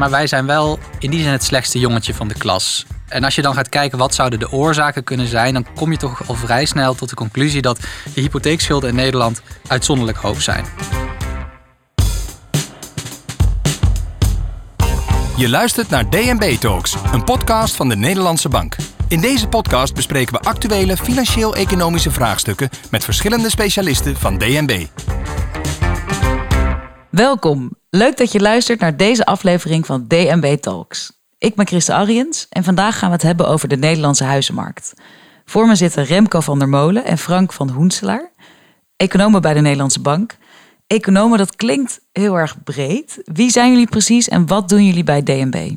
maar wij zijn wel in die zin het slechtste jongetje van de klas. En als je dan gaat kijken wat zouden de oorzaken kunnen zijn, dan kom je toch al vrij snel tot de conclusie dat de hypotheekschulden in Nederland uitzonderlijk hoog zijn. Je luistert naar DNB Talks, een podcast van de Nederlandse Bank. In deze podcast bespreken we actuele financieel-economische vraagstukken met verschillende specialisten van DNB. Welkom. Leuk dat je luistert naar deze aflevering van DNB Talks. Ik ben Christa Ariens en vandaag gaan we het hebben over de Nederlandse huizenmarkt. Voor me zitten Remco van der Molen en Frank van Hoenselaar, economen bij de Nederlandse Bank. Economen, dat klinkt heel erg breed. Wie zijn jullie precies en wat doen jullie bij DNB?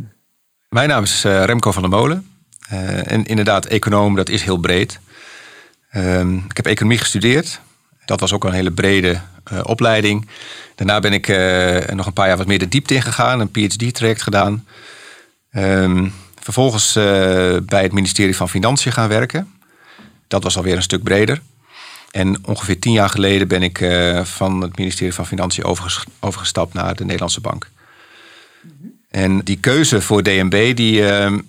Mijn naam is eh, Remco van der Molen. Uh, en inderdaad, econoom, dat is heel breed. Uh, ik heb economie gestudeerd. Dat was ook een hele brede opleiding. Daarna ben ik nog een paar jaar wat meer de diepte ingegaan, een PhD-traject gedaan. Um, vervolgens bij het ministerie van Financiën gaan werken. Dat was alweer een stuk breder. En ongeveer tien jaar geleden ben ik van het ministerie van Financiën overgestapt naar de Nederlandse Bank. En die keuze voor DNB, die, ehm,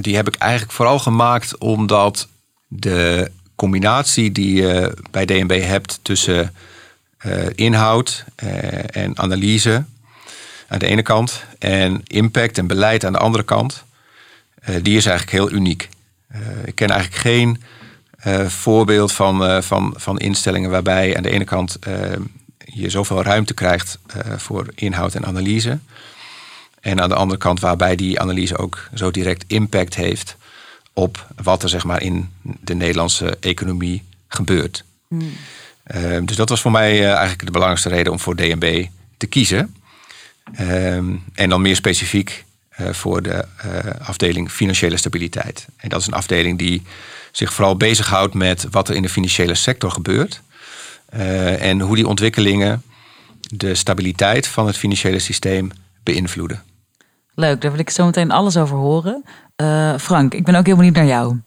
die heb ik eigenlijk vooral gemaakt omdat de combinatie die je bij DNB hebt tussen uh, inhoud uh, en analyse aan de ene kant en impact en beleid aan de andere kant, uh, die is eigenlijk heel uniek. ik ken eigenlijk geen voorbeeld van, van, van instellingen waarbij aan de ene kant je zoveel ruimte krijgt voor inhoud en analyse. En aan de andere kant waarbij die analyse ook zo direct impact heeft op wat er zeg maar in de Nederlandse economie gebeurt. Hmm. Uh, dus dat was voor mij uh, eigenlijk de belangrijkste reden om voor DNB te kiezen. Uh, en dan meer specifiek uh, voor de afdeling financiële stabiliteit. En dat is een afdeling die zich vooral bezighoudt met wat er in de financiële sector gebeurt. en hoe die ontwikkelingen de stabiliteit van het financiële systeem beïnvloeden. Leuk, daar wil ik zo meteen alles over horen. Frank, ik ben ook heel benieuwd naar jou.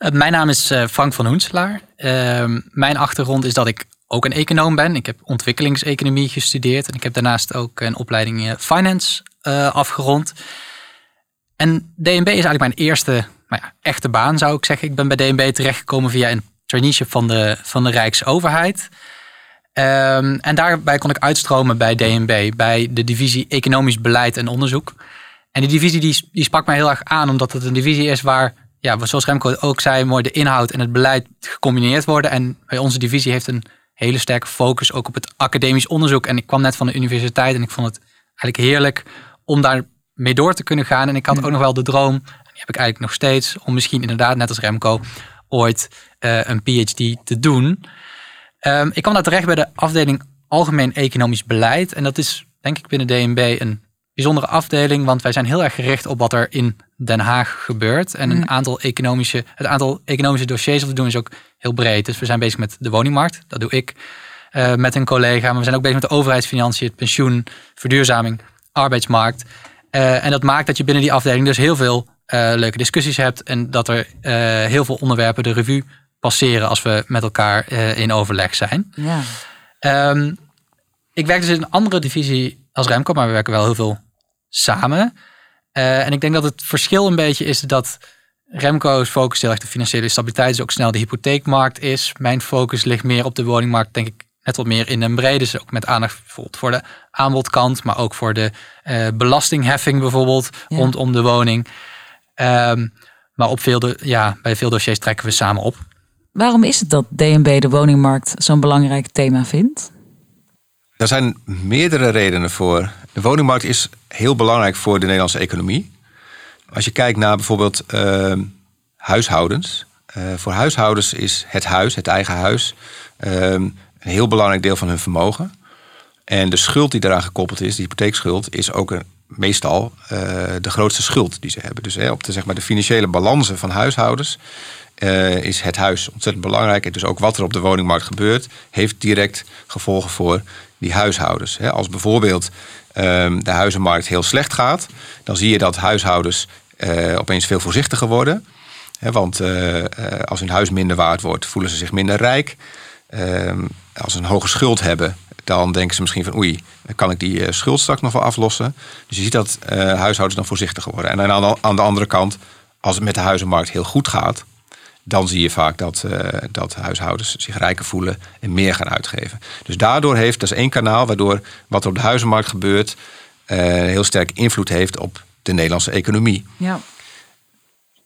Uh, mijn naam is uh, Frank van Hoenselaar. Ehm, mijn achtergrond is dat ik ook een econoom ben. Ik heb ontwikkelingseconomie gestudeerd en ik heb daarnaast ook een opleiding finance afgerond. En DNB is eigenlijk mijn eerste nou ja, echte baan, zou ik zeggen. Ik ben bij DNB terechtgekomen via een traineeship van de, van de Rijksoverheid. Um, en daarbij kon ik uitstromen bij DNB, bij de divisie Economisch Beleid en Onderzoek. En die divisie die, die sprak mij heel erg aan, omdat het een divisie is waar, ja, zoals Remco ook zei, mooi de inhoud en het beleid gecombineerd worden. En bij onze divisie heeft een hele sterke focus ook op het academisch onderzoek. En ik kwam net van de universiteit en ik vond het eigenlijk heerlijk om daar mee door te kunnen gaan. En ik had ook nog wel de droom, en die heb ik eigenlijk nog steeds, om misschien inderdaad, net als Remco, ooit uh, een PhD te doen. Um, ik kwam daar terecht bij de afdeling Algemeen Economisch Beleid. En dat is denk ik binnen DNB een bijzondere afdeling, want wij zijn heel erg gericht op wat er in Den Haag gebeurt. En een mm. aantal economische, het aantal economische dossiers dat we doen is ook heel breed. Dus we zijn bezig met de woningmarkt, dat doe ik uh, met een collega. Maar we zijn ook bezig met de overheidsfinanciën, het pensioen, verduurzaming, arbeidsmarkt. Uh, en dat maakt dat je binnen die afdeling dus heel veel uh, leuke discussies hebt en dat er heel veel onderwerpen de revue passeren als we met elkaar in overleg zijn. Ja. Um, ik werk dus in een andere divisie als Remco, maar we werken wel heel veel samen. Uh, en ik denk dat het verschil een beetje is dat Remco's focus heel erg de financiële stabiliteit is, ook snel de hypotheekmarkt is. Mijn focus ligt meer op de woningmarkt, denk ik net wat meer in een brede. Dus ook met aandacht bijvoorbeeld voor de aanbodkant, maar ook voor de uh, belastingheffing bijvoorbeeld ja. rondom de woning. Um, maar op veel de, ja, bij veel dossiers trekken we samen op. Waarom is het dat DNB de woningmarkt zo'n belangrijk thema vindt? Er zijn meerdere redenen voor. De woningmarkt is heel belangrijk voor de Nederlandse economie. Als je kijkt naar bijvoorbeeld uh, huishoudens. Uh, voor huishoudens is het huis, het eigen huis, uh, een heel belangrijk deel van hun vermogen. En de schuld die daaraan gekoppeld is, de hypotheekschuld, is ook meestal de grootste schuld die ze hebben. Dus op de, zeg maar, de financiële balansen van huishoudens uh, is het huis ontzettend belangrijk. En dus ook wat er op de woningmarkt gebeurt, heeft direct gevolgen voor die huishoudens. Als bijvoorbeeld um, de huizenmarkt heel slecht gaat, dan zie je dat huishoudens uh, opeens veel voorzichtiger worden. Want uh, als hun huis minder waard wordt, voelen ze zich minder rijk. Ehm, als ze een hoge schuld hebben, dan denken ze misschien van oei, kan ik die schuld straks nog wel aflossen? Dus je ziet dat huishoudens dan voorzichtiger worden. En aan aan de andere kant, als het met de huizenmarkt heel goed gaat, dan zie je vaak dat, uh, dat huishoudens zich rijker voelen en meer gaan uitgeven. Dus daardoor heeft, dat is één kanaal, waardoor wat er op de huizenmarkt gebeurt, heel sterk invloed heeft op de Nederlandse economie. Ja.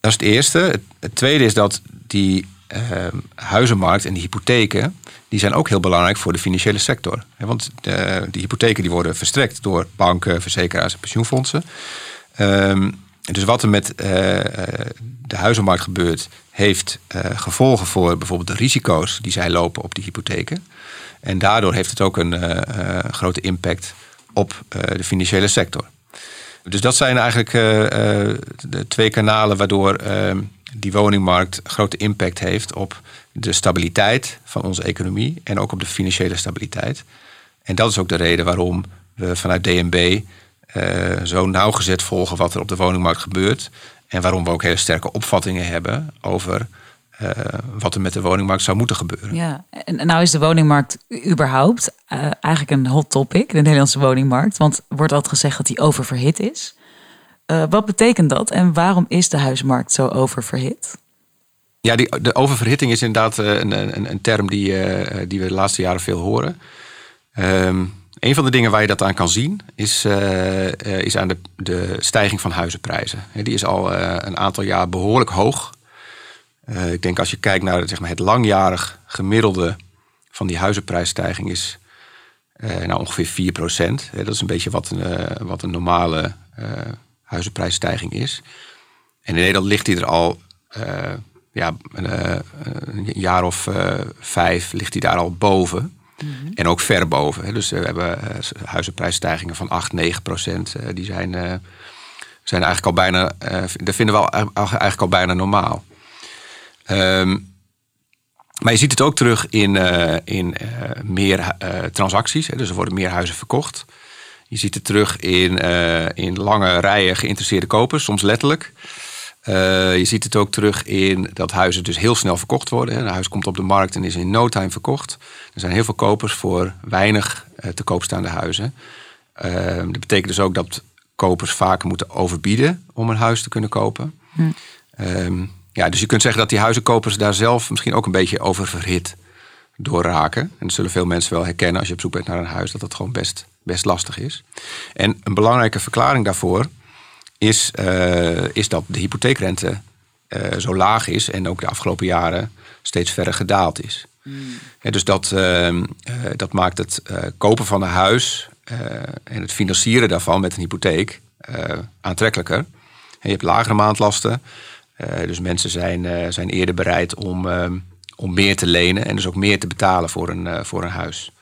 Dat is het eerste. Het, tweede is dat die huizenmarkt en die hypotheken, die zijn ook heel belangrijk voor de financiële sector. Want de, die hypotheken die worden verstrekt door banken, verzekeraars en pensioenfondsen. Um, dus wat er met uh, de huizenmarkt gebeurt, heeft uh, gevolgen voor bijvoorbeeld de risico's die zij lopen op die hypotheken. En daardoor heeft het ook een grote impact op de financiële sector. Dus dat zijn eigenlijk de twee kanalen waardoor ehm, die woningmarkt grote impact heeft op de stabiliteit van onze economie en ook op de financiële stabiliteit. En dat is ook de reden waarom we vanuit DNB zo nauwgezet volgen wat er op de woningmarkt gebeurt. En waarom we ook hele sterke opvattingen hebben over uh, wat er met de woningmarkt zou moeten gebeuren. Ja, en nou is de woningmarkt überhaupt uh, eigenlijk een hot topic, de Nederlandse woningmarkt. Want wordt altijd gezegd dat die oververhit is. wat betekent dat en waarom is de huismarkt zo oververhit? Ja, die, de oververhitting is inderdaad een, een, een term die, die we de laatste jaren veel horen. Um, een van de dingen waar je dat aan kan zien is, uh, is aan de, de stijging van huizenprijzen. Die is al uh, een aantal jaar behoorlijk hoog. ik denk als je kijkt naar zeg maar, het langjarig gemiddelde van die huizenprijsstijging is nou, ongeveer 4 procent. Dat is een beetje wat een, wat een normale huizenprijsstijging is. En in Nederland ligt die er al ja, een, een jaar of vijf ligt die daar al boven. Mhm. En ook ver boven. Dus eh, we hebben eh, huizenprijsstijgingen van 8, 9 procent. Eh, die zijn, zijn eigenlijk al bijna, dat vinden we eigenlijk al bijna normaal. Ehm, maar je ziet het ook terug in, in meer transacties. Dus er worden meer huizen verkocht. Je ziet het terug in, in lange rijen geïnteresseerde kopers, soms letterlijk. Uh, je ziet het ook terug in dat huizen dus heel snel verkocht worden. Een huis komt op de markt en is in no time verkocht. Er zijn heel veel kopers voor weinig uh, te koop staande huizen. Uh, dat betekent dus ook dat kopers vaker moeten overbieden om een huis te kunnen kopen. Hm. Um, ja, dus je kunt zeggen dat die huizenkopers daar zelf misschien ook een beetje over verhit door raken. En dat zullen veel mensen wel herkennen als je op zoek bent naar een huis, dat dat gewoon best, best lastig is. En een belangrijke verklaring daarvoor is, uh, is dat de hypotheekrente uh, zo laag is en ook de afgelopen jaren steeds verder gedaald is. Mm. Ja, dus dat, uh, dat maakt het kopen van een huis en het financieren daarvan met een hypotheek aantrekkelijker. En je hebt lagere maandlasten, dus mensen zijn, zijn eerder bereid om, ehm, om meer te lenen en dus ook meer te betalen voor een, voor een huis.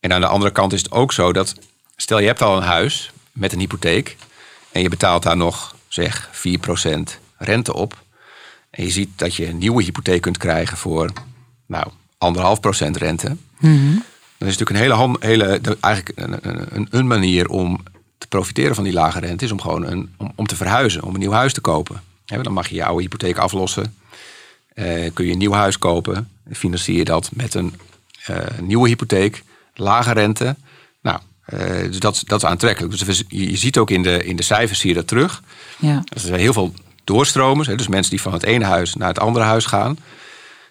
En aan de andere kant is het ook zo dat, stel je hebt al een huis met een hypotheek, en je betaalt daar nog, zeg, 4% rente op. En je ziet dat je een nieuwe hypotheek kunt krijgen voor, nou, anderhalf procent rente. Mm Dan is natuurlijk een hele, hele eigenlijk een, een, een, manier om te profiteren van die lage rente, is om gewoon een, om, om te verhuizen, om een nieuw huis te kopen. dan mag je je oude hypotheek aflossen. Uh, kun je een nieuw huis kopen. Financier je dat met een uh, nieuwe hypotheek, lage rente. Uh, dus dat, dat is aantrekkelijk. Dus je ziet ook in de, in de cijfers zie je dat terug. Ja. Er zijn heel veel doorstromers, dus mensen die van het ene huis naar het andere huis gaan.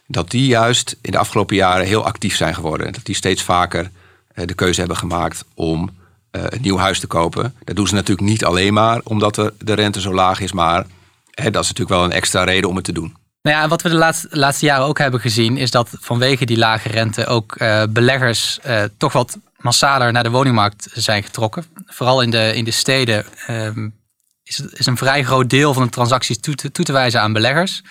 Dat die juist in de afgelopen jaren heel actief zijn geworden. Dat die steeds vaker uh, de keuze hebben gemaakt om uh, een nieuw huis te kopen. Dat doen ze natuurlijk niet alleen maar omdat de, de rente zo laag is, maar hè, dat is natuurlijk wel een extra reden om het te doen. Nou ja, wat we de laatste, laatste jaren ook hebben gezien, is dat vanwege die lage rente ook beleggers toch wat massaler naar de woningmarkt zijn getrokken. Vooral in de, in de steden um, is, is een vrij groot deel van de transacties toe te, toe te wijzen aan beleggers.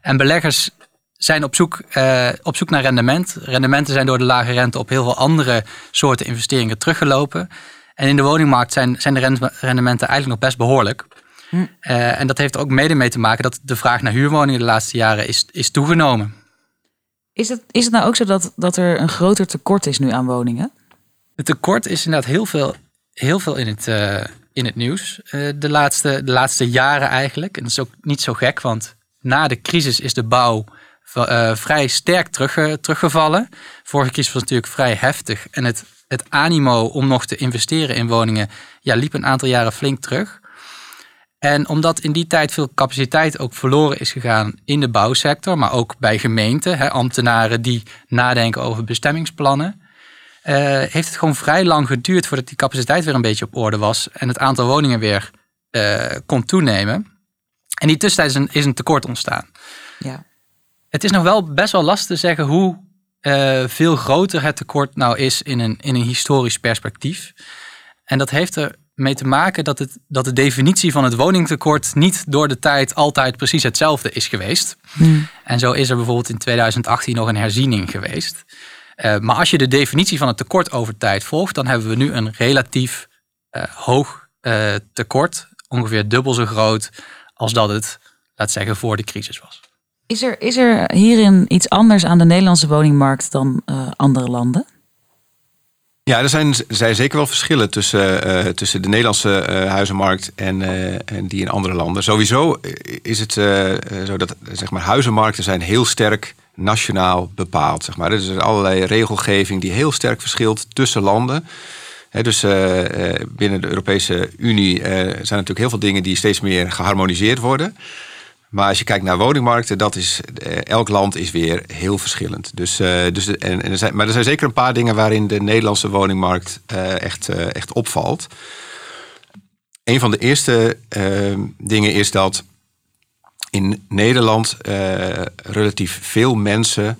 En beleggers zijn op zoek, uh, op zoek naar rendement. Rendementen zijn door de lage rente op heel veel andere soorten investeringen teruggelopen. En in de woningmarkt zijn, zijn de rendementen eigenlijk nog best behoorlijk. Hm. Uh, en dat heeft er ook mede mee te maken dat de vraag naar huurwoningen de laatste jaren is, is toegenomen. Is het, is het nou ook zo dat, dat er een groter tekort is nu aan woningen? Het tekort is inderdaad heel veel, heel veel in, het, uh, in het nieuws. Uh, de, laatste, de laatste jaren eigenlijk. En dat is ook niet zo gek, want na de crisis is de bouw vrij sterk terug, teruggevallen. Vorige crisis was natuurlijk vrij heftig. En het, het animo om nog te investeren in woningen ja, liep een aantal jaren flink terug. En omdat in die tijd veel capaciteit ook verloren is gegaan in de bouwsector, maar ook bij gemeenten, ambtenaren die nadenken over bestemmingsplannen, uh, heeft het gewoon vrij lang geduurd voordat die capaciteit weer een beetje op orde was en het aantal woningen weer uh, kon toenemen. En die tussentijd is een, is een tekort ontstaan. Ja. Het is nog wel best wel lastig te zeggen hoe uh, veel groter het tekort nou is in een, in een historisch perspectief. En dat heeft er mee te maken dat, het, dat de definitie van het woningtekort niet door de tijd altijd precies hetzelfde is geweest. Hmm. En zo is er bijvoorbeeld in 2018 nog een herziening geweest. Uh, maar als je de definitie van het tekort over tijd volgt, dan hebben we nu een relatief uh, hoog uh, tekort, ongeveer dubbel zo groot als dat het, laat zeggen, voor de crisis was. Is er, is er hierin iets anders aan de Nederlandse woningmarkt dan andere landen? Ja, er zijn, er zijn zeker wel verschillen tussen, uh, tussen de Nederlandse uh, huizenmarkt en, uh, en die in andere landen. Sowieso is het zo dat zeg maar, huizenmarkten zijn heel sterk nationaal bepaald. Zeg maar. Er is allerlei regelgeving die heel sterk verschilt tussen landen. Dus binnen de Europese Unie zijn natuurlijk heel veel dingen die steeds meer geharmoniseerd worden. Maar als je kijkt naar woningmarkten, dat is, eh, elk land is weer heel verschillend. Dus, uh, dus, en, er zijn, maar er zijn zeker een paar dingen waarin de Nederlandse woningmarkt uh, echt, uh, echt opvalt. Een van de eerste dingen is dat in Nederland relatief veel mensen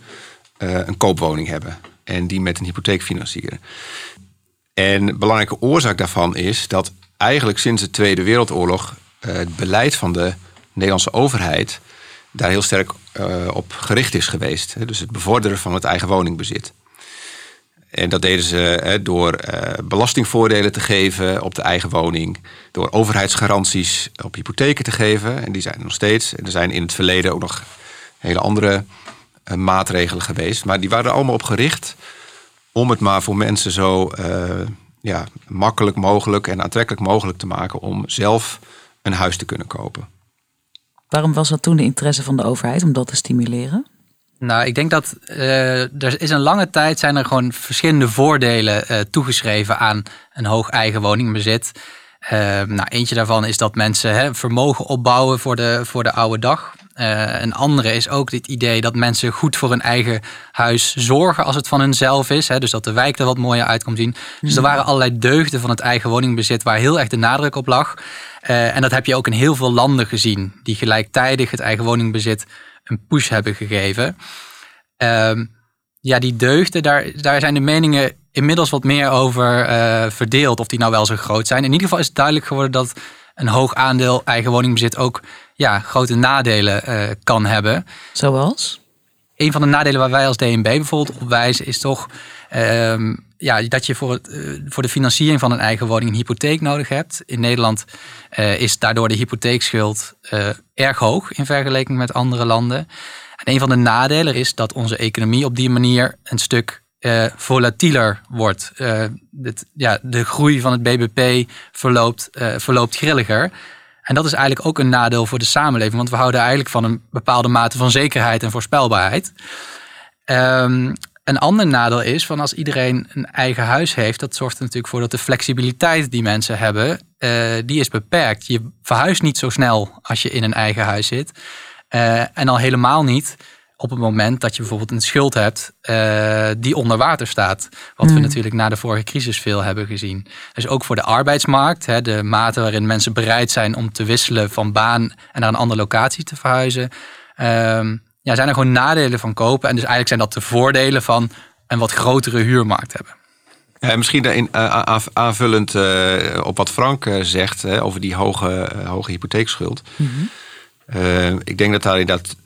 een koopwoning hebben. En die met een hypotheek financieren. En een belangrijke oorzaak daarvan is dat eigenlijk sinds de Tweede Wereldoorlog het beleid van de Nederlandse overheid daar heel sterk op gericht is geweest. Dus het bevorderen van het eigen woningbezit. En dat deden ze door uh, belastingvoordelen te geven op de eigen woning. Door overheidsgaranties op hypotheken te geven. En die zijn er nog steeds. En er zijn in het verleden ook nog hele andere uh, maatregelen geweest. Maar die waren er allemaal op gericht om het maar voor mensen zo ja, makkelijk mogelijk en aantrekkelijk mogelijk te maken om zelf een huis te kunnen kopen. Waarom was dat toen de interesse van de overheid om dat te stimuleren? Nou, ik denk dat uh, er is een lange tijd zijn er gewoon verschillende voordelen uh, toegeschreven aan een hoog eigen woningbezit. Uh, nou, eentje daarvan is dat mensen hè, vermogen opbouwen voor de, voor de oude dag. een andere is ook dit idee dat mensen goed voor hun eigen huis zorgen als het van hunzelf is. Hè, dus dat de wijk er wat mooier uit komt zien. Dus er mhm. waren allerlei deugden van het eigen woningbezit waar heel erg de nadruk op lag. En dat heb je ook in heel veel landen gezien, die gelijktijdig het eigen woningbezit een push hebben gegeven. Uh, ja, die deugden, daar, daar zijn de meningen inmiddels wat meer over uh, verdeeld, of die nou wel zo groot zijn. In ieder geval is het duidelijk geworden dat een hoog aandeel eigen woningbezit ook ja, grote nadelen uh, kan hebben. Zoals? Een van de nadelen waar wij als DNB bijvoorbeeld op wijzen is toch ehm, ja, dat je voor, het, eh, voor de financiering van een eigen woning een hypotheek nodig hebt. In Nederland uh, is daardoor de hypotheekschuld uh, erg hoog in vergelijking met andere landen. En een van de nadelen is dat onze economie op die manier een stuk volatieler wordt. Ja, de groei van het BBP verloopt, verloopt grilliger. En dat is eigenlijk ook een nadeel voor de samenleving, want we houden eigenlijk van een bepaalde mate van zekerheid en voorspelbaarheid. Um, een ander nadeel is van als iedereen een eigen huis heeft, dat zorgt er natuurlijk voor dat de flexibiliteit die mensen hebben, uh, die is beperkt. Je verhuist niet zo snel als je in een eigen huis zit. Uh, en al helemaal niet op het moment dat je bijvoorbeeld een schuld hebt uh, die onder water staat. Wat we hmm. natuurlijk na de vorige crisis veel hebben gezien. Dus ook voor de arbeidsmarkt, hè, de mate waarin mensen bereid zijn om te wisselen van baan en naar een andere locatie te verhuizen. Ehm, ja, zijn er gewoon nadelen van kopen. En dus eigenlijk zijn dat de voordelen van een wat grotere huurmarkt hebben. Ja, misschien daarin uh, aanvullend uh, op wat Frank zegt over die hoge, hoge hypotheekschuld. Mm -hmm. Ik denk dat daar inderdaad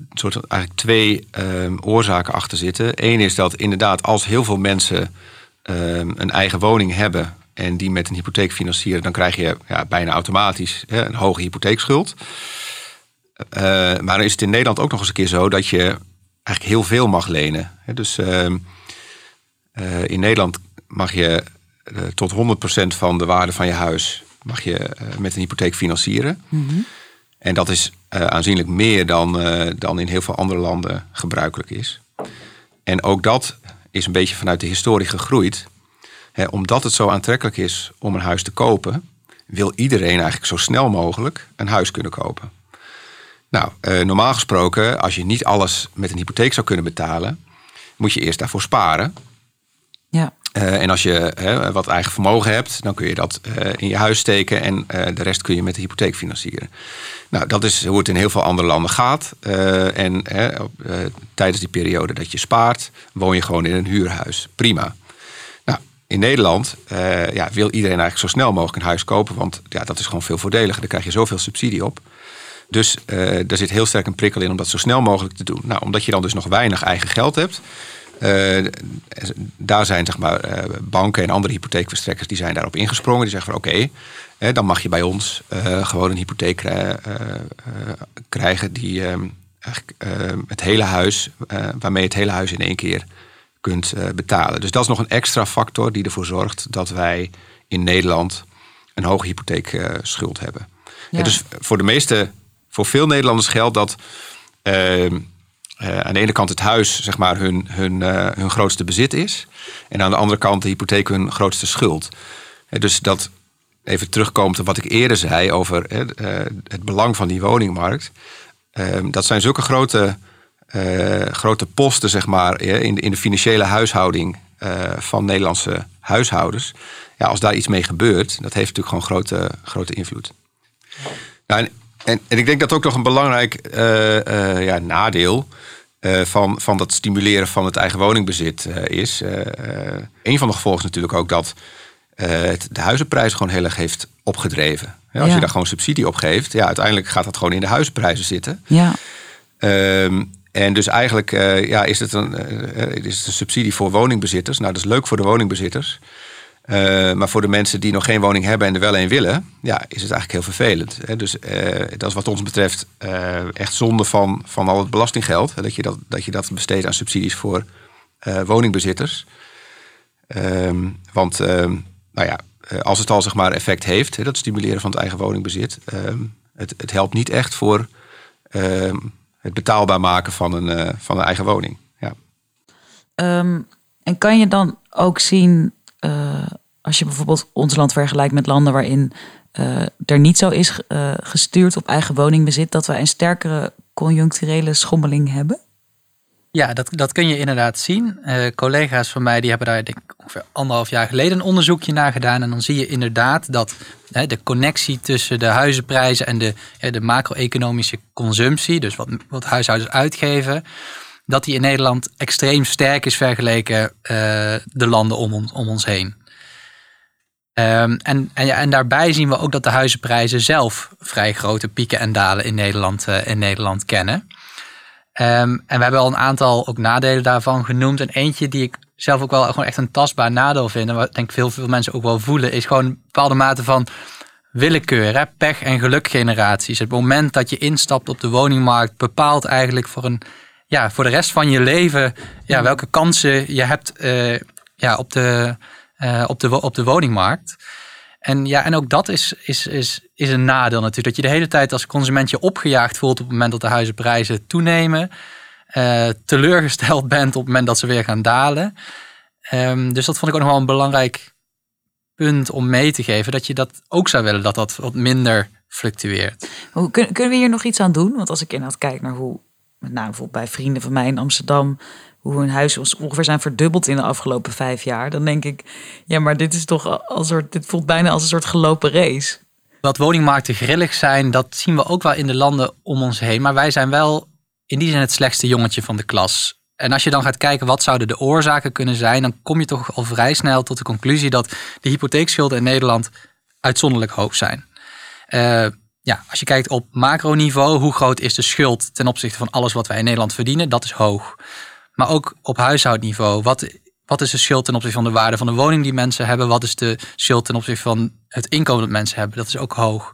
eigenlijk twee ehm, oorzaken achter zitten. Eén is dat inderdaad als heel veel mensen ehm, een eigen woning hebben en die met een hypotheek financieren, dan krijg je ja, bijna automatisch een hoge hypotheekschuld. Maar dan is het in Nederland ook nog eens een keer zo dat je eigenlijk heel veel mag lenen. Dus uh, in Nederland mag je uh, tot 100% van de waarde van je huis mag je, met een hypotheek financieren. -hmm. En dat is aanzienlijk meer dan, dan in heel veel andere landen gebruikelijk is. En ook dat is een beetje vanuit de historie gegroeid. omdat het zo aantrekkelijk is om een huis te kopen, wil iedereen eigenlijk zo snel mogelijk een huis kunnen kopen. Nou, eh, normaal gesproken, als je niet alles met een hypotheek zou kunnen betalen, moet je eerst daarvoor sparen. Ja. Uh, en als je wat eigen vermogen hebt, dan kun je dat uh, in je huis steken en de rest kun je met de hypotheek financieren. Nou, dat is hoe het in heel veel andere landen gaat. en tijdens die periode dat je spaart, woon je gewoon in een huurhuis. Prima. Nou, in Nederland ja, wil iedereen eigenlijk zo snel mogelijk een huis kopen, want ja, dat is gewoon veel voordeliger. Daar krijg je zoveel subsidie op. Dus er zit heel sterk een prikkel in om dat zo snel mogelijk te doen. Nou, omdat je dan dus nog weinig eigen geld hebt. Uh, daar zijn zeg maar, uh, banken en andere hypotheekverstrekkers die zijn daarop ingesprongen. Die zeggen van oké, okay, dan mag je bij ons gewoon een hypotheek krijgen die eigenlijk het hele huis, waarmee je het hele huis in één keer kunt betalen. Dus dat is nog een extra factor die ervoor zorgt dat wij in Nederland een hoge hypotheekschuld hebben. Ja. dus voor de meeste voor veel Nederlanders geldt dat eh, aan de ene kant het huis zeg maar, hun, hun, eh, hun grootste bezit is. En aan de andere kant de hypotheek hun grootste schuld. dus dat, even terugkomt op wat ik eerder zei over eh, het belang van die woningmarkt. Ehm, dat zijn zulke grote, grote posten zeg maar, in, de, in de financiële huishouding van Nederlandse huishoudens. Ja, als daar iets mee gebeurt, dat heeft natuurlijk gewoon grote, grote invloed. Nou, en ik denk dat ook nog een belangrijk uh, ja, nadeel uh, van, van dat stimuleren van het eigen woningbezit is. een van de gevolgen is natuurlijk ook dat het de huizenprijs gewoon heel erg heeft opgedreven. Ja, als je daar gewoon subsidie op geeft, ja, uiteindelijk gaat dat gewoon in de huizenprijzen zitten. Ja. Ehm, en dus eigenlijk ja, is, het een, is het een subsidie voor woningbezitters. Nou, dat is leuk voor de woningbezitters. Uh, maar voor de mensen die nog geen woning hebben en er wel een willen, ja, is het eigenlijk heel vervelend. Hè? Dus uh, dat is wat ons betreft uh, echt zonde van, van al het belastinggeld. Hè? Dat, je dat, dat je dat besteedt aan subsidies voor woningbezitters. Ehm, want ehm, nou ja, als het al zeg maar effect heeft, hè, dat stimuleren van het eigen woningbezit, ehm, het, het helpt niet echt voor het betaalbaar maken van een, van een eigen woning. Ja. en kan je dan ook zien uh, als je bijvoorbeeld ons land vergelijkt met landen waarin uh, er niet zo is uh, gestuurd op eigen woningbezit, dat wij een sterkere conjuncturele schommeling hebben? Ja, dat, dat kun je inderdaad zien. collega's van mij die hebben daar denk ik, ongeveer anderhalf jaar geleden een onderzoekje naar gedaan. En dan zie je inderdaad dat hè, de connectie tussen de huizenprijzen en de, de macro-economische consumptie, dus wat, wat huishoudens uitgeven, dat die in Nederland extreem sterk is vergeleken uh, de landen om, om ons heen. Um, en, en, ja, en daarbij zien we ook dat de huizenprijzen zelf vrij grote pieken en dalen in Nederland, uh, in Nederland kennen. Um, en we hebben al een aantal ook nadelen daarvan genoemd. En eentje die ik zelf ook wel gewoon echt een tastbaar nadeel vind. En wat denk veel, veel mensen ook wel voelen, is gewoon een bepaalde mate van willekeur, hè? pech en gelukgeneraties. Het moment dat je instapt op de woningmarkt bepaalt eigenlijk voor een ja, voor de rest van je leven ja, welke kansen je hebt uh, ja, op, de, uh, op, de, op de woningmarkt. En, ja, en ook dat is, is, is, is een nadeel natuurlijk. Dat je de hele tijd als consument je opgejaagd voelt op het moment dat de huizenprijzen toenemen. Uh, teleurgesteld bent op het moment dat ze weer gaan dalen. Um, dus dat vond ik ook nog wel een belangrijk punt om mee te geven. Dat je dat ook zou willen, dat dat wat minder fluctueert. Hoe, kunnen, kunnen we hier nog iets aan doen? Want als ik inderdaad kijk naar hoe met name bijvoorbeeld bij vrienden van mij in Amsterdam, hoe hun huis ongeveer zijn verdubbeld in de afgelopen vijf jaar. Dan denk ik, ja, maar dit is toch als soort, dit voelt bijna als een soort gelopen race. Dat woningmarkten grillig zijn, dat zien we ook wel in de landen om ons heen. Maar wij zijn wel in die zin het slechtste jongetje van de klas. En als je dan gaat kijken wat zouden de oorzaken kunnen zijn, dan kom je toch al vrij snel tot de conclusie dat de hypotheekschulden in Nederland uitzonderlijk hoog zijn. Uh, ja, als je kijkt op macroniveau, hoe groot is de schuld ten opzichte van alles wat wij in Nederland verdienen? Dat is hoog. Maar ook op huishoudniveau, wat, wat is de schuld ten opzichte van de waarde van de woning die mensen hebben? Wat is de schuld ten opzichte van het inkomen dat mensen hebben? Dat is ook hoog.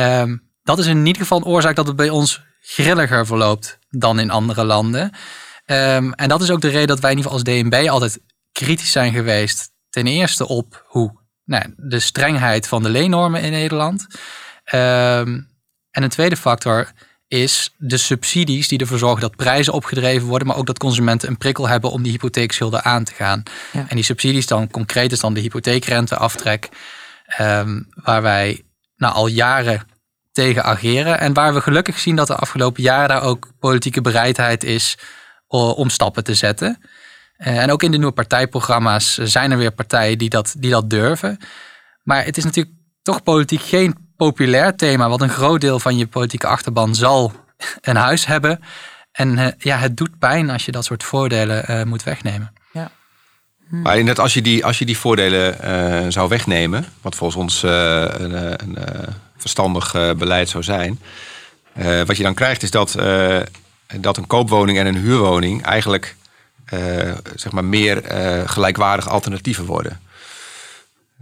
Um, dat is in ieder geval een oorzaak dat het bij ons grilliger verloopt dan in andere landen. Um, en dat is ook de reden dat wij in ieder geval als DNB altijd kritisch zijn geweest. Ten eerste op hoe nou, de strengheid van de leennormen in Nederland. Um, En een tweede factor is de subsidies die ervoor zorgen dat prijzen opgedreven worden, maar ook dat consumenten een prikkel hebben om die hypotheekschulden aan te gaan. Ja. En die subsidies dan concreet is dan de hypotheekrenteaftrek, um, waar wij nou, al jaren tegen ageren en waar we gelukkig zien dat de afgelopen jaren daar ook politieke bereidheid is om stappen te zetten. Uh, en ook in de nieuwe partijprogramma's zijn er weer partijen die dat, die dat durven. Maar het is natuurlijk toch politiek geen populair thema, wat een groot deel van je politieke achterban zal een huis hebben. En uh, ja, het doet pijn als je dat soort voordelen uh, moet wegnemen. Ja. Hm. Maar net als je die, als je die voordelen uh, zou wegnemen, wat volgens ons een, een verstandig beleid zou zijn, wat je dan krijgt is dat, dat een koopwoning en een huurwoning eigenlijk zeg maar meer gelijkwaardige alternatieven worden.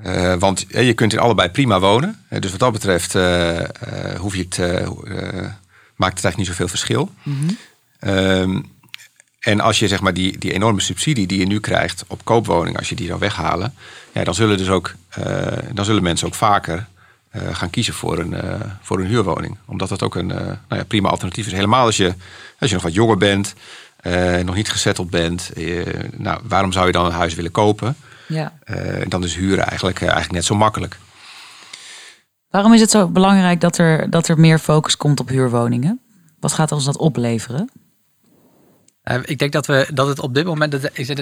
Uh, want uh, je kunt in allebei prima wonen. Uh, dus wat dat betreft hoef je het, maakt het eigenlijk niet zoveel verschil. Mm -hmm. en als je zeg maar die, die enorme subsidie die je nu krijgt op koopwoningen, als je die zou weghalen, ja, dan zullen dus ook dan zullen mensen ook vaker gaan kiezen voor een, voor een huurwoning. Omdat dat ook een nou ja, prima alternatief is. Helemaal als je, als je nog wat jonger bent, nog niet gezetteld bent. nou, waarom zou je dan een huis willen kopen? Ja. Uh, dan is huren eigenlijk, eigenlijk net zo makkelijk. Waarom is het zo belangrijk dat er, dat er meer focus komt op huurwoningen? Wat gaat ons dat opleveren? Uh, ik denk dat, we, dat het op dit moment,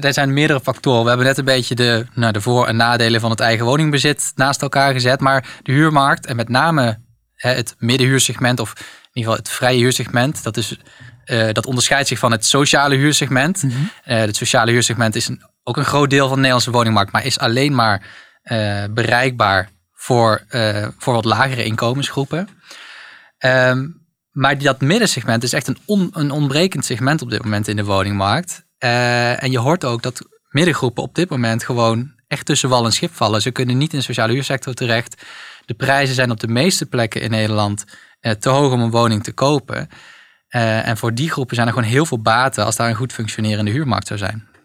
er zijn meerdere factoren. We hebben net een beetje de, nou, de voor- en nadelen van het eigen woningbezit naast elkaar gezet. Maar de huurmarkt en met name hè, het middenhuursegment, of in ieder geval het vrije huursegment, dat, is, uh, dat onderscheidt zich van het sociale huursegment. Mm -hmm. het sociale huursegment is een ook een groot deel van de Nederlandse woningmarkt, maar is alleen maar uh, bereikbaar voor, uh, voor wat lagere inkomensgroepen. Um, maar dat middensegment is echt een, on, een ontbrekend segment op dit moment in de woningmarkt. Uh, en je hoort ook dat middengroepen op dit moment gewoon echt tussen wal en schip vallen. Ze kunnen niet in de sociale huursector terecht. De prijzen zijn op de meeste plekken in Nederland te hoog om een woning te kopen. en voor die groepen zijn er gewoon heel veel baten als daar een goed functionerende huurmarkt zou zijn.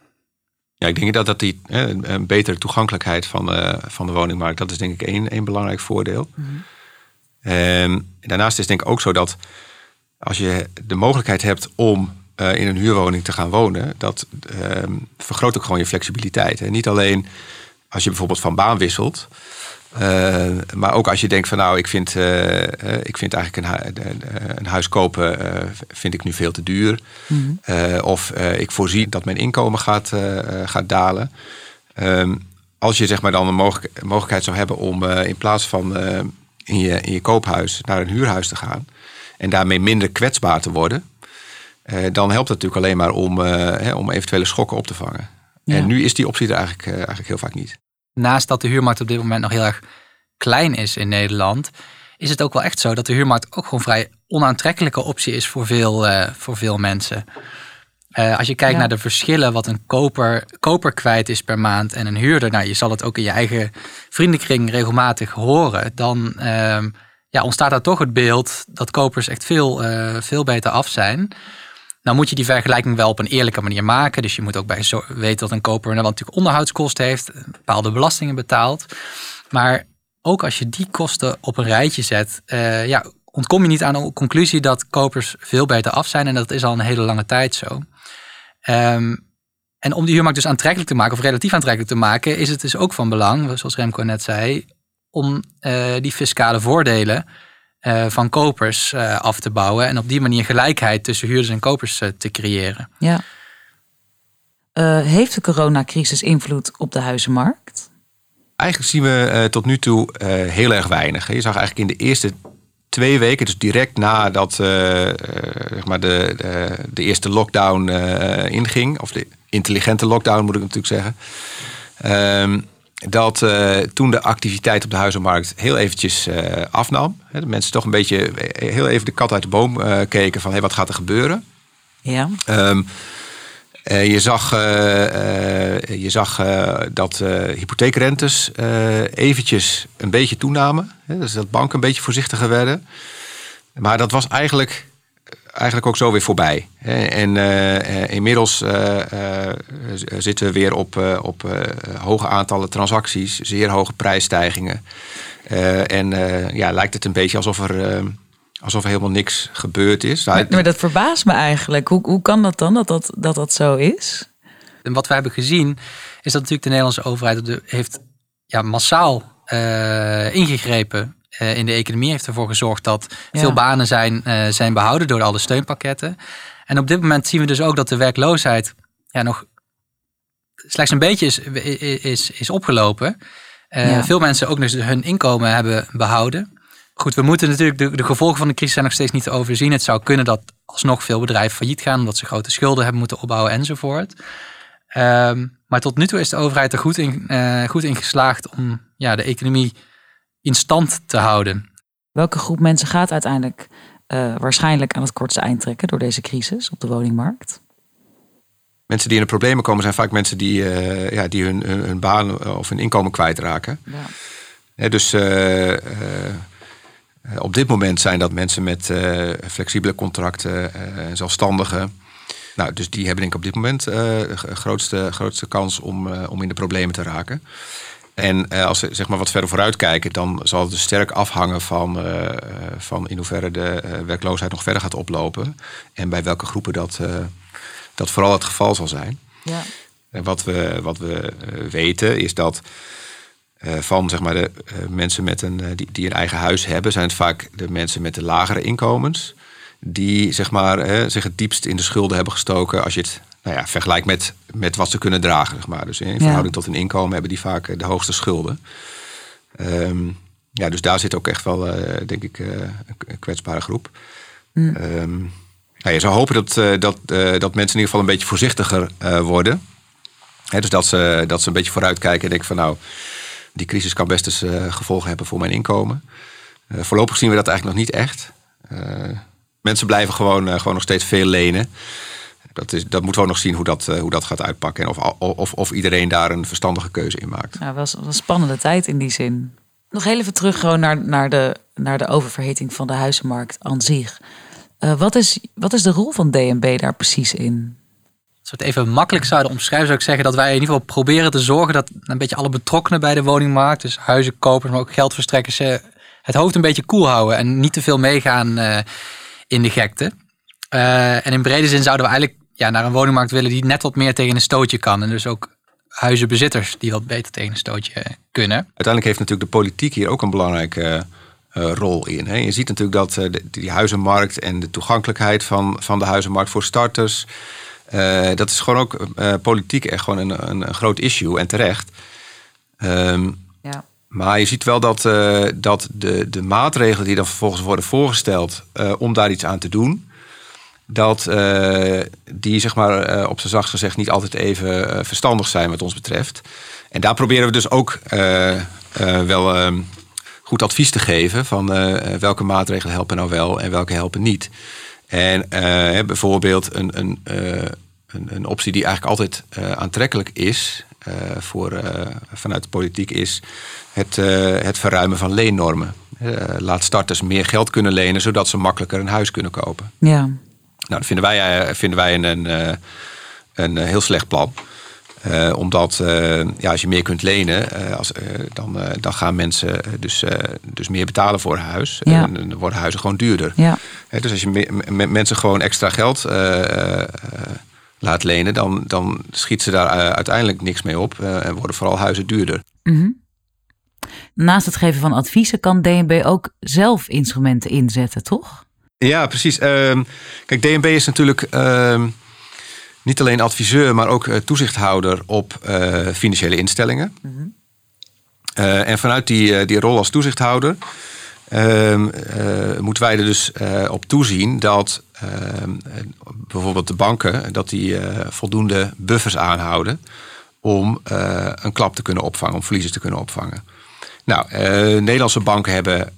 Ja, ik denk dat, dat die een betere toegankelijkheid van, uh, van de woningmarkt, dat is denk ik één, één belangrijk voordeel. Mm -hmm. um, daarnaast is denk ik ook zo dat als je de mogelijkheid hebt om uh, in een huurwoning te gaan wonen, dat um, vergroot ook gewoon je flexibiliteit. Hè. Niet alleen als je bijvoorbeeld van baan wisselt, uh, maar ook als je denkt van nou, ik vind, uh, ik vind eigenlijk een, hu een huis kopen vind ik nu veel te duur. Mm -hmm. of ik voorzie dat mijn inkomen gaat, gaat dalen. Um, als je zeg maar dan een mogelijk, mogelijkheid zou hebben om in plaats van in, je, in je koophuis naar een huurhuis te gaan. En daarmee minder kwetsbaar te worden. dan helpt het natuurlijk alleen maar om, hè, om eventuele schokken op te vangen. Ja. En nu is die optie er eigenlijk, eigenlijk heel vaak niet naast dat de huurmarkt op dit moment nog heel erg klein is in Nederland, is het ook wel echt zo dat de huurmarkt ook gewoon vrij onaantrekkelijke optie is voor veel, uh, voor veel mensen. Uh, als je kijkt ja. naar de verschillen wat een koper, koper kwijt is per maand en een huurder, nou je zal het ook in je eigen vriendenkring regelmatig horen, dan uh, ja, ontstaat daar toch het beeld dat kopers echt veel, uh, veel beter af zijn. Nou moet je die vergelijking wel op een eerlijke manier maken. Dus je moet ook bij weten dat een koper wat natuurlijk onderhoudskosten heeft, bepaalde belastingen betaalt. Maar ook als je die kosten op een rijtje zet, uh, ja, ontkom je niet aan de conclusie dat kopers veel beter af zijn. En dat is al een hele lange tijd zo. Um, en om die huurmarkt dus aantrekkelijk te maken, of relatief aantrekkelijk te maken, is het dus ook van belang, zoals Remco net zei, om uh, die fiscale voordelen uh, van kopers uh, af te bouwen. En op die manier gelijkheid tussen huurders en kopers uh, te creëren. Ja. heeft de coronacrisis invloed op de huizenmarkt? Eigenlijk zien we tot nu toe heel erg weinig. Je zag eigenlijk in de eerste twee weken, dus direct nadat zeg maar de, de, de, eerste lockdown inging, of de intelligente lockdown moet ik natuurlijk zeggen. Um, dat uh, toen de activiteit op de huizenmarkt heel eventjes uh, afnam. Hè, de mensen toch een beetje heel even de kat uit de boom uh, keken van hey, wat gaat er gebeuren. Ja. Um, je zag, je zag dat hypotheekrentes eventjes een beetje toenamen. Hè, dus dat banken een beetje voorzichtiger werden. Maar dat was eigenlijk eigenlijk ook zo weer voorbij. En uh, inmiddels uh, zitten we weer op, op hoge aantallen transacties, zeer hoge prijsstijgingen. en ja, lijkt het een beetje alsof er, alsof er helemaal niks gebeurd is. Nou, maar, dat verbaast me eigenlijk. Hoe, hoe kan dat dan dat dat, dat dat zo is? En wat we hebben gezien is dat natuurlijk de Nederlandse overheid heeft ja, massaal uh, ingegrepen in de economie. Heeft ervoor gezorgd dat veel banen zijn, uh, zijn behouden door alle steunpakketten. En op dit moment zien we dus ook dat de werkloosheid ja, nog slechts een beetje is, is, is opgelopen. Ja. Veel mensen ook dus hun inkomen hebben behouden. Goed, we moeten natuurlijk de, de, gevolgen van de crisis zijn nog steeds niet te overzien. Het zou kunnen dat alsnog veel bedrijven failliet gaan omdat ze grote schulden hebben moeten opbouwen enzovoort. Um, maar tot nu toe is de overheid er goed in, uh, goed in geslaagd om ja, de economie in stand te houden. Welke groep mensen gaat uiteindelijk uh, waarschijnlijk aan het kortste eind trekken door deze crisis op de woningmarkt? Mensen die in de problemen komen zijn vaak mensen die, uh, ja, die hun, hun, hun, baan of hun inkomen kwijtraken. Ja. Ja, dus op dit moment zijn dat mensen met flexibele contracten, zelfstandigen. Nou, dus die hebben denk ik op dit moment uh, de grootste, grootste kans om, uh, om in de problemen te raken. En uh, als we zeg maar, wat verder vooruit kijken, dan zal het dus sterk afhangen van, van in hoeverre de werkloosheid nog verder gaat oplopen. En bij welke groepen dat, dat vooral het geval zal zijn. Ja. En wat we, wat we weten is dat van zeg maar, de mensen met een, die, die een eigen huis hebben, zijn het vaak de mensen met de lagere inkomens die zeg maar, hè, zich het diepst in de schulden hebben gestoken als je het nou ja, vergelijkt met, met wat ze kunnen dragen. Zeg maar. Dus in verhouding tot hun inkomen hebben die vaak eh, de hoogste schulden. Ehm, ja, dus daar zit ook echt wel, uh, denk ik, uh, een kwetsbare groep. Mm. Um, nou, je zou hopen dat, uh, dat, dat mensen in ieder geval een beetje voorzichtiger worden. dus dat ze, dat ze een beetje vooruitkijken en denken van nou, die crisis kan best eens gevolgen hebben voor mijn inkomen. voorlopig zien we dat eigenlijk nog niet echt mensen blijven gewoon, uh, gewoon nog steeds veel lenen. Dat, is, dat moeten we nog zien hoe dat, uh, hoe dat gaat uitpakken. En of, of, of iedereen daar een verstandige keuze in maakt. Ja, was, was een spannende tijd in die zin. Nog even terug gewoon naar, naar, de, naar de oververhiting van de huizenmarkt aan zich. Uh, wat, is, wat is de rol van DNB daar precies in? Als we het even makkelijk zouden omschrijven, zou ik zeggen dat wij in ieder geval proberen te zorgen dat een beetje alle betrokkenen bij de woningmarkt, dus huizenkopers, maar ook geldverstrekkers, het hoofd een beetje koel houden en niet te veel meegaan in de gekte. Uh, en in brede zin zouden we eigenlijk ja, naar een woningmarkt willen die net wat meer tegen een stootje kan. En dus ook huizenbezitters die wat beter tegen een stootje kunnen. Uiteindelijk heeft natuurlijk de politiek hier ook een belangrijke uh, rol in. Hè. Je ziet natuurlijk dat de, die huizenmarkt en de toegankelijkheid van, van de huizenmarkt voor starters. dat is gewoon ook politiek echt gewoon een, een, groot issue en terecht. Um, maar je ziet wel dat, uh, dat de, de maatregelen die dan vervolgens worden voorgesteld uh, om daar iets aan te doen, dat uh, die zeg maar op zijn zacht gezegd niet altijd even verstandig zijn wat ons betreft. En daar proberen we dus ook wel ehm, goed advies te geven van welke maatregelen helpen nou wel en welke helpen niet. En bijvoorbeeld een, een, een, een, optie die eigenlijk altijd aantrekkelijk is voor, vanuit de politiek is het, uh, het verruimen van leennormen. Laat starters meer geld kunnen lenen, zodat ze makkelijker een huis kunnen kopen. Ja. Nou, dat vinden wij, vinden wij een, een, een heel slecht plan. omdat ja, als je meer kunt lenen, als, dan, dan gaan mensen dus, dus meer betalen voor een huis. Ja. En dan worden huizen gewoon duurder. Ja. dus als je mensen gewoon extra geld laat lenen, dan, dan schiet ze daar uiteindelijk niks mee op. en worden vooral huizen duurder. Mm Naast het geven van adviezen kan DNB ook zelf instrumenten inzetten, toch? Ja, precies. Ehm, kijk, DNB is natuurlijk ehm, niet alleen adviseur, maar ook eh, toezichthouder op financiële instellingen. Mhm. Eh, en vanuit die, die rol als toezichthouder moeten wij er dus op toezien dat bijvoorbeeld de banken dat die voldoende buffers aanhouden om een klap te kunnen opvangen, om verliezen te kunnen opvangen. Nou, Nederlandse banken hebben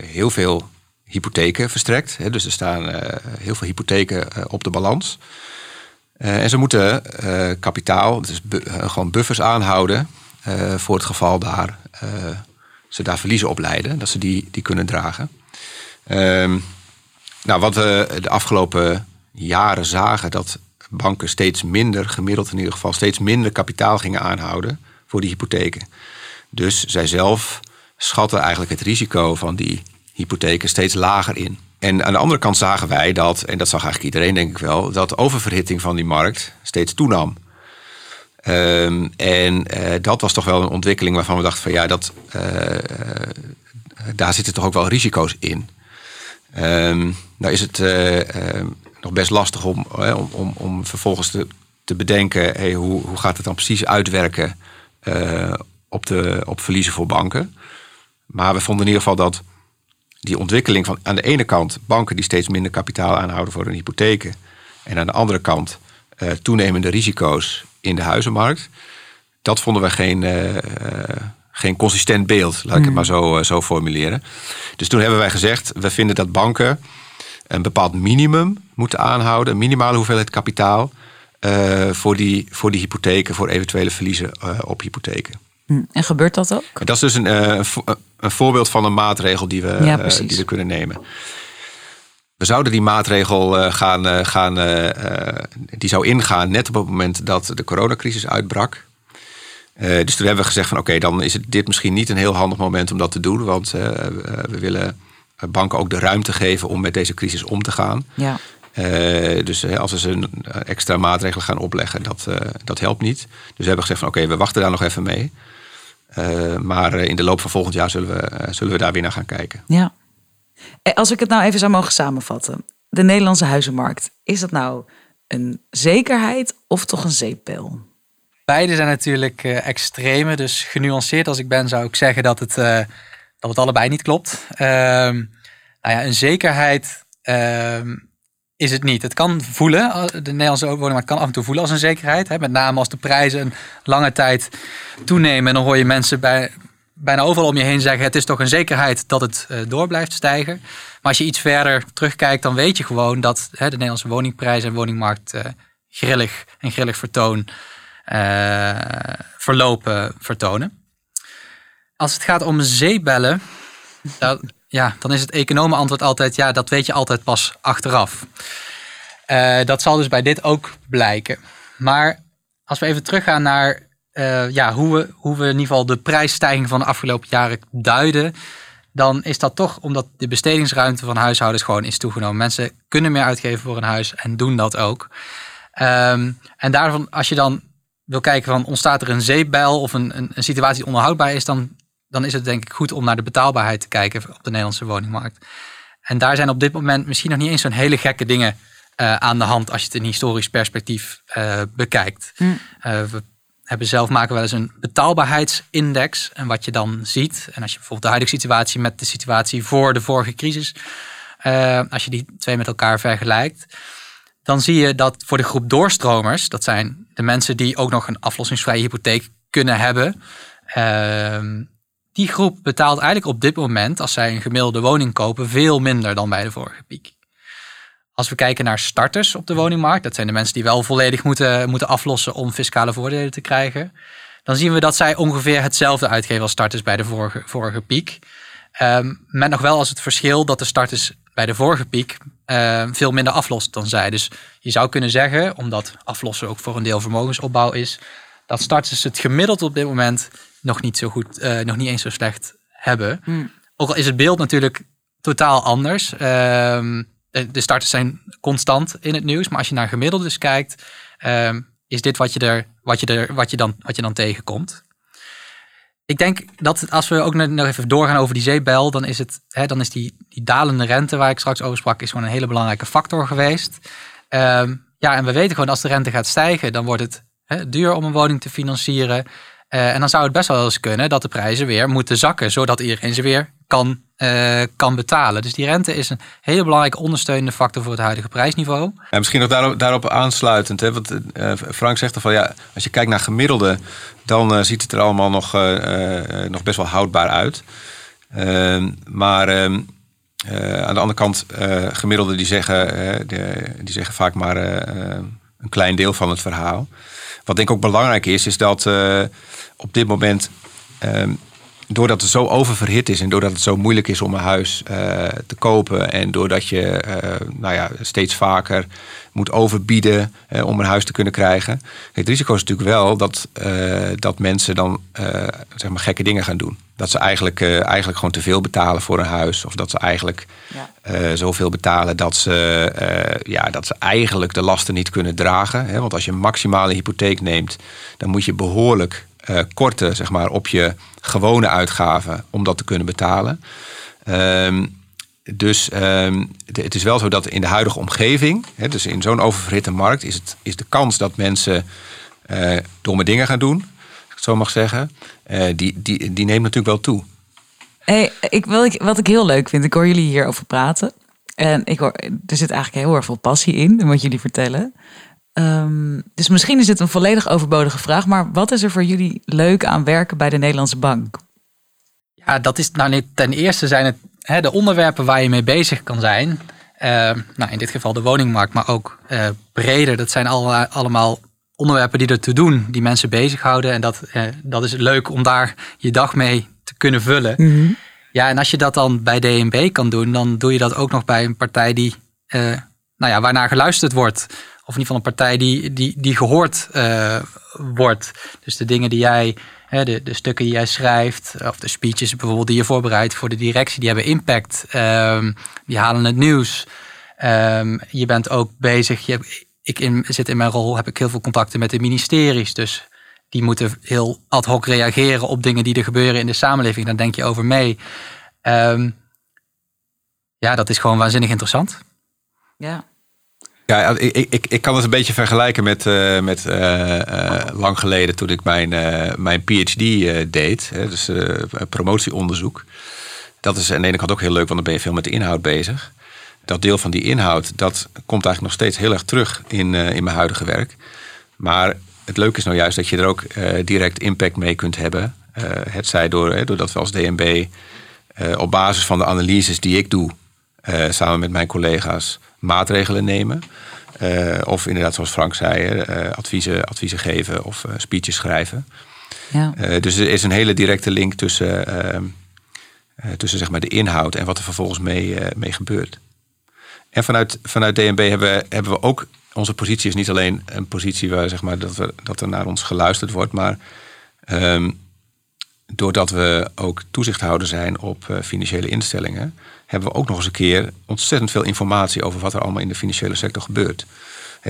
heel veel hypotheken verstrekt. Dus er staan heel veel hypotheken op de balans. en ze moeten kapitaal, dus gewoon buffers aanhouden voor het geval daar, ze daar verliezen op leiden, dat ze die, die kunnen dragen. Ehm, nou, wat we de afgelopen jaren zagen, dat banken steeds minder, gemiddeld in ieder geval, steeds minder kapitaal gingen aanhouden voor die hypotheken. Dus zij zelf schatten eigenlijk het risico van die hypotheken steeds lager in. en aan de andere kant zagen wij dat, en dat zag eigenlijk iedereen denk ik wel, dat de oververhitting van die markt steeds toenam. Ehm, en uh, dat was toch wel een ontwikkeling waarvan we dachten van ja, dat, uh, daar zitten toch ook wel risico's in. Um, nou is het uh, nog best lastig om, om, om, om vervolgens te, te bedenken, hey, hoe, hoe gaat het dan precies uitwerken op, de, op verliezen voor banken. Maar we vonden in ieder geval dat die ontwikkeling van aan de ene kant banken die steeds minder kapitaal aanhouden voor hun hypotheken. En aan de andere kant toenemende risico's in de huizenmarkt. Dat vonden we geen, uh, geen consistent beeld, laat ik het hmm. maar zo, zo formuleren. Dus toen hebben wij gezegd, we vinden dat banken een bepaald minimum moeten aanhouden, een minimale hoeveelheid kapitaal. voor, die, voor die hypotheken, voor eventuele verliezen op hypotheken. Hm, en gebeurt dat ook? Dat is dus een, een voorbeeld van een maatregel die we, die we kunnen nemen. We zouden die maatregel uh, gaan, gaan die zou ingaan net op het moment dat de coronacrisis uitbrak. dus toen hebben we gezegd van oké, dan is het dit misschien niet een heel handig moment om dat te doen. Want we willen banken ook de ruimte geven om met deze crisis om te gaan. Ja. dus als we ze een extra maatregelen gaan opleggen, dat, dat helpt niet. Dus we hebben gezegd van oké, we wachten daar nog even mee. Maar eh, in de loop van volgend jaar zullen we, zullen we daar weer naar gaan kijken. Ja. Als ik het nou even zou mogen samenvatten. De Nederlandse huizenmarkt, is dat nou een zekerheid of toch een zeepbel? Beide zijn natuurlijk uh, extreme. Dus genuanceerd als ik ben, zou ik zeggen dat het, dat het allebei niet klopt. Ehm, nou ja, een zekerheid ehm, is het niet. Het kan voelen, eh, de Nederlandse woningmarkt kan af en toe voelen als een zekerheid. Hè, met name als de prijzen een lange tijd toenemen. En dan hoor je mensen bij, bijna overal om je heen zeggen... het is toch een zekerheid dat het uh, door blijft stijgen. Maar als je iets verder terugkijkt, dan weet je gewoon... dat hè, de Nederlandse woningprijzen en woningmarkt uh, grillig en grillig vertoon... verlopen vertonen. Als het gaat om zeebellen... Dat, ja, dan is het economen antwoord altijd, ja, dat weet je altijd pas achteraf. Dat zal dus bij dit ook blijken. Maar als we even teruggaan naar uh, ja, hoe, we, hoe we in ieder geval de prijsstijging van de afgelopen jaren duiden, dan is dat toch omdat de bestedingsruimte van huishoudens gewoon is toegenomen. Mensen kunnen meer uitgeven voor een huis en doen dat ook. Um, en daarvan, als je dan wil kijken van ontstaat er een zeepbijl of een, een, een situatie die onhoudbaar is, dan dan is het denk ik goed om naar de betaalbaarheid te kijken op de Nederlandse woningmarkt. En daar zijn op dit moment misschien nog niet eens zo'n hele gekke dingen uh, aan de hand als je het in historisch perspectief uh, bekijkt. Hm. Uh, we hebben zelf maken wel eens een betaalbaarheidsindex. En wat je dan ziet, en als je bijvoorbeeld de huidige situatie met de situatie voor de vorige crisis, als je die twee met elkaar vergelijkt, dan zie je dat voor de groep doorstromers, dat zijn de mensen die ook nog een aflossingsvrije hypotheek kunnen hebben, ehm, die groep betaalt eigenlijk op dit moment, als zij een gemiddelde woning kopen, veel minder dan bij de vorige piek. Als we kijken naar starters op de woningmarkt, dat zijn de mensen die wel volledig moeten, moeten aflossen om fiscale voordelen te krijgen, dan zien we dat zij ongeveer hetzelfde uitgeven als starters bij de vorige, vorige piek. Um, met nog wel als het verschil dat de starters bij de vorige piek uh, veel minder aflost dan zij. Dus je zou kunnen zeggen, omdat aflossen ook voor een deel vermogensopbouw is, dat starters het gemiddeld op dit moment nog niet zo goed, uh, nog niet eens zo slecht hebben. Hmm. Ook al is het beeld natuurlijk totaal anders. Uh, de starters zijn constant in het nieuws, maar als je naar gemiddeldes kijkt, uh, is dit wat je, er, wat, je er, wat, je dan, wat je dan tegenkomt. Ik denk dat als we ook nog even doorgaan over die zeebel, dan is, het, hè, dan is die, die dalende rente waar ik straks over sprak, is gewoon een hele belangrijke factor geweest. Ehm, ja, en we weten gewoon als de rente gaat stijgen, dan wordt het hè, duur om een woning te financieren. Uh, en dan zou het best wel eens kunnen dat de prijzen weer moeten zakken, zodat iedereen ze weer kan, uh, kan betalen. Dus die rente is een hele belangrijke ondersteunende factor voor het huidige prijsniveau. En misschien nog daarop, daarop aansluitend, hè, want uh, Frank zegt er van ja, als je kijkt naar gemiddelde, dan ziet het er allemaal nog, nog best wel houdbaar uit. Ehm, maar ehm, aan de andere kant, gemiddelde die zeggen, die zeggen vaak maar een klein deel van het verhaal. Wat denk ik ook belangrijk is, is dat op dit moment ehm, doordat het zo oververhit is en doordat het zo moeilijk is om een huis uh, te kopen en doordat je uh, nou ja, steeds vaker moet overbieden uh, om een huis te kunnen krijgen. Het risico is natuurlijk wel dat, dat mensen dan zeg maar gekke dingen gaan doen. Dat ze eigenlijk, eigenlijk gewoon te veel betalen voor een huis. Of dat ze eigenlijk ja. zoveel betalen dat ze, ja, dat ze eigenlijk de lasten niet kunnen dragen. Hè? Want als je een maximale hypotheek neemt, dan moet je behoorlijk uh, korten zeg maar, op je gewone uitgaven om dat te kunnen betalen. Um, dus um, het is wel zo dat in de huidige omgeving, hè, dus in zo'n oververhitte markt, is, het, is de kans dat mensen uh, domme dingen gaan doen, als ik het zo mag zeggen, uh, die, die, die neemt natuurlijk wel toe. Hey, ik, wat ik heel leuk vind, ik hoor jullie hierover praten. En ik hoor, er zit eigenlijk heel erg veel passie in, in wat jullie vertellen. Um, dus misschien is dit een volledig overbodige vraag, maar wat is er voor jullie leuk aan werken bij de Nederlandse Bank? Ja, dat is nou ten eerste zijn het hè, de onderwerpen waar je mee bezig kan zijn. Uh, nou, in dit geval de woningmarkt, maar ook uh, breder. Dat zijn al, allemaal onderwerpen die ertoe doen, die mensen bezighouden. En dat, uh, dat is leuk om daar je dag mee te kunnen vullen. Mm -hmm. Ja, en als je dat dan bij DNB kan doen, dan doe je dat ook nog bij een partij die, nou ja, waarnaar geluisterd wordt of in ieder geval een partij die, die, die gehoord uh, wordt. Dus de dingen die jij, hè, de, de stukken die jij schrijft, of de speeches bijvoorbeeld die je voorbereidt voor de directie, die hebben impact. Um, die halen het nieuws. Um, je bent ook bezig, je ik zit in mijn rol, heb ik heel veel contacten met de ministeries. Dus die moeten heel ad hoc reageren op dingen die er gebeuren in de samenleving. Daar denk je over mee. Um, ja, dat is gewoon waanzinnig interessant. Ja. Ja, ik, ik, ik kan het een beetje vergelijken met, uh, met uh, uh, lang geleden toen ik mijn, mijn PhD deed. Hè, dus promotieonderzoek. Dat is aan de ene kant ook heel leuk, want dan ben je veel met de inhoud bezig. Dat deel van die inhoud, dat komt eigenlijk nog steeds heel erg terug in, in mijn huidige werk. Maar het leuke is nou juist dat je er ook direct impact mee kunt hebben. het zij door, doordat we als DNB op basis van de analyses die ik doe, samen met mijn collega's maatregelen nemen. Uh, of inderdaad, zoals Frank zei, uh, adviezen, adviezen geven of uh, speeches schrijven. Ja. dus er is een hele directe link tussen, ehm, tussen zeg maar de inhoud en wat er vervolgens mee, mee gebeurt. En vanuit, vanuit DNB hebben we, hebben we ook. Onze positie is niet alleen een positie waar zeg maar, dat, we, dat er naar ons geluisterd wordt, maar um, doordat we ook toezichthouder zijn op financiële instellingen, hebben we ook nog eens een keer ontzettend veel informatie over wat er allemaal in de financiële sector gebeurt.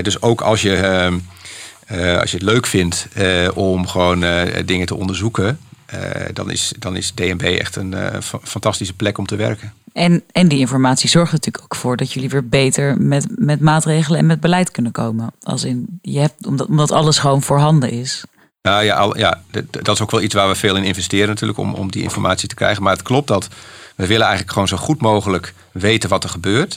dus ook als je, ehm, eh, als je het leuk vindt eh, om gewoon eh, dingen te onderzoeken, dan, is, dan is DNB echt een fantastische plek om te werken. En, en die informatie zorgt natuurlijk ook voor dat jullie weer beter met, met maatregelen en met beleid kunnen komen. Als in, je hebt, omdat, omdat alles gewoon voorhanden is. Nou ja, al, ja, dat is ook wel iets waar we veel in investeren natuurlijk om, om die informatie te krijgen. Maar het klopt dat we willen eigenlijk gewoon zo goed mogelijk weten wat er gebeurt.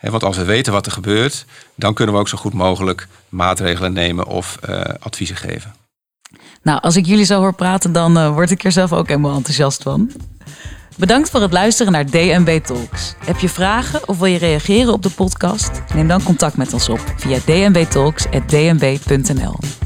Want als we weten wat er gebeurt, dan kunnen we ook zo goed mogelijk maatregelen nemen of uh, adviezen geven. Nou, als ik jullie zo hoor praten, dan uh, word ik er zelf ook helemaal enthousiast van. Bedankt voor het luisteren naar DNB Talks. Heb je vragen of wil je reageren op de podcast? Neem dan contact met ons op via dnbtalks.dnb.nl.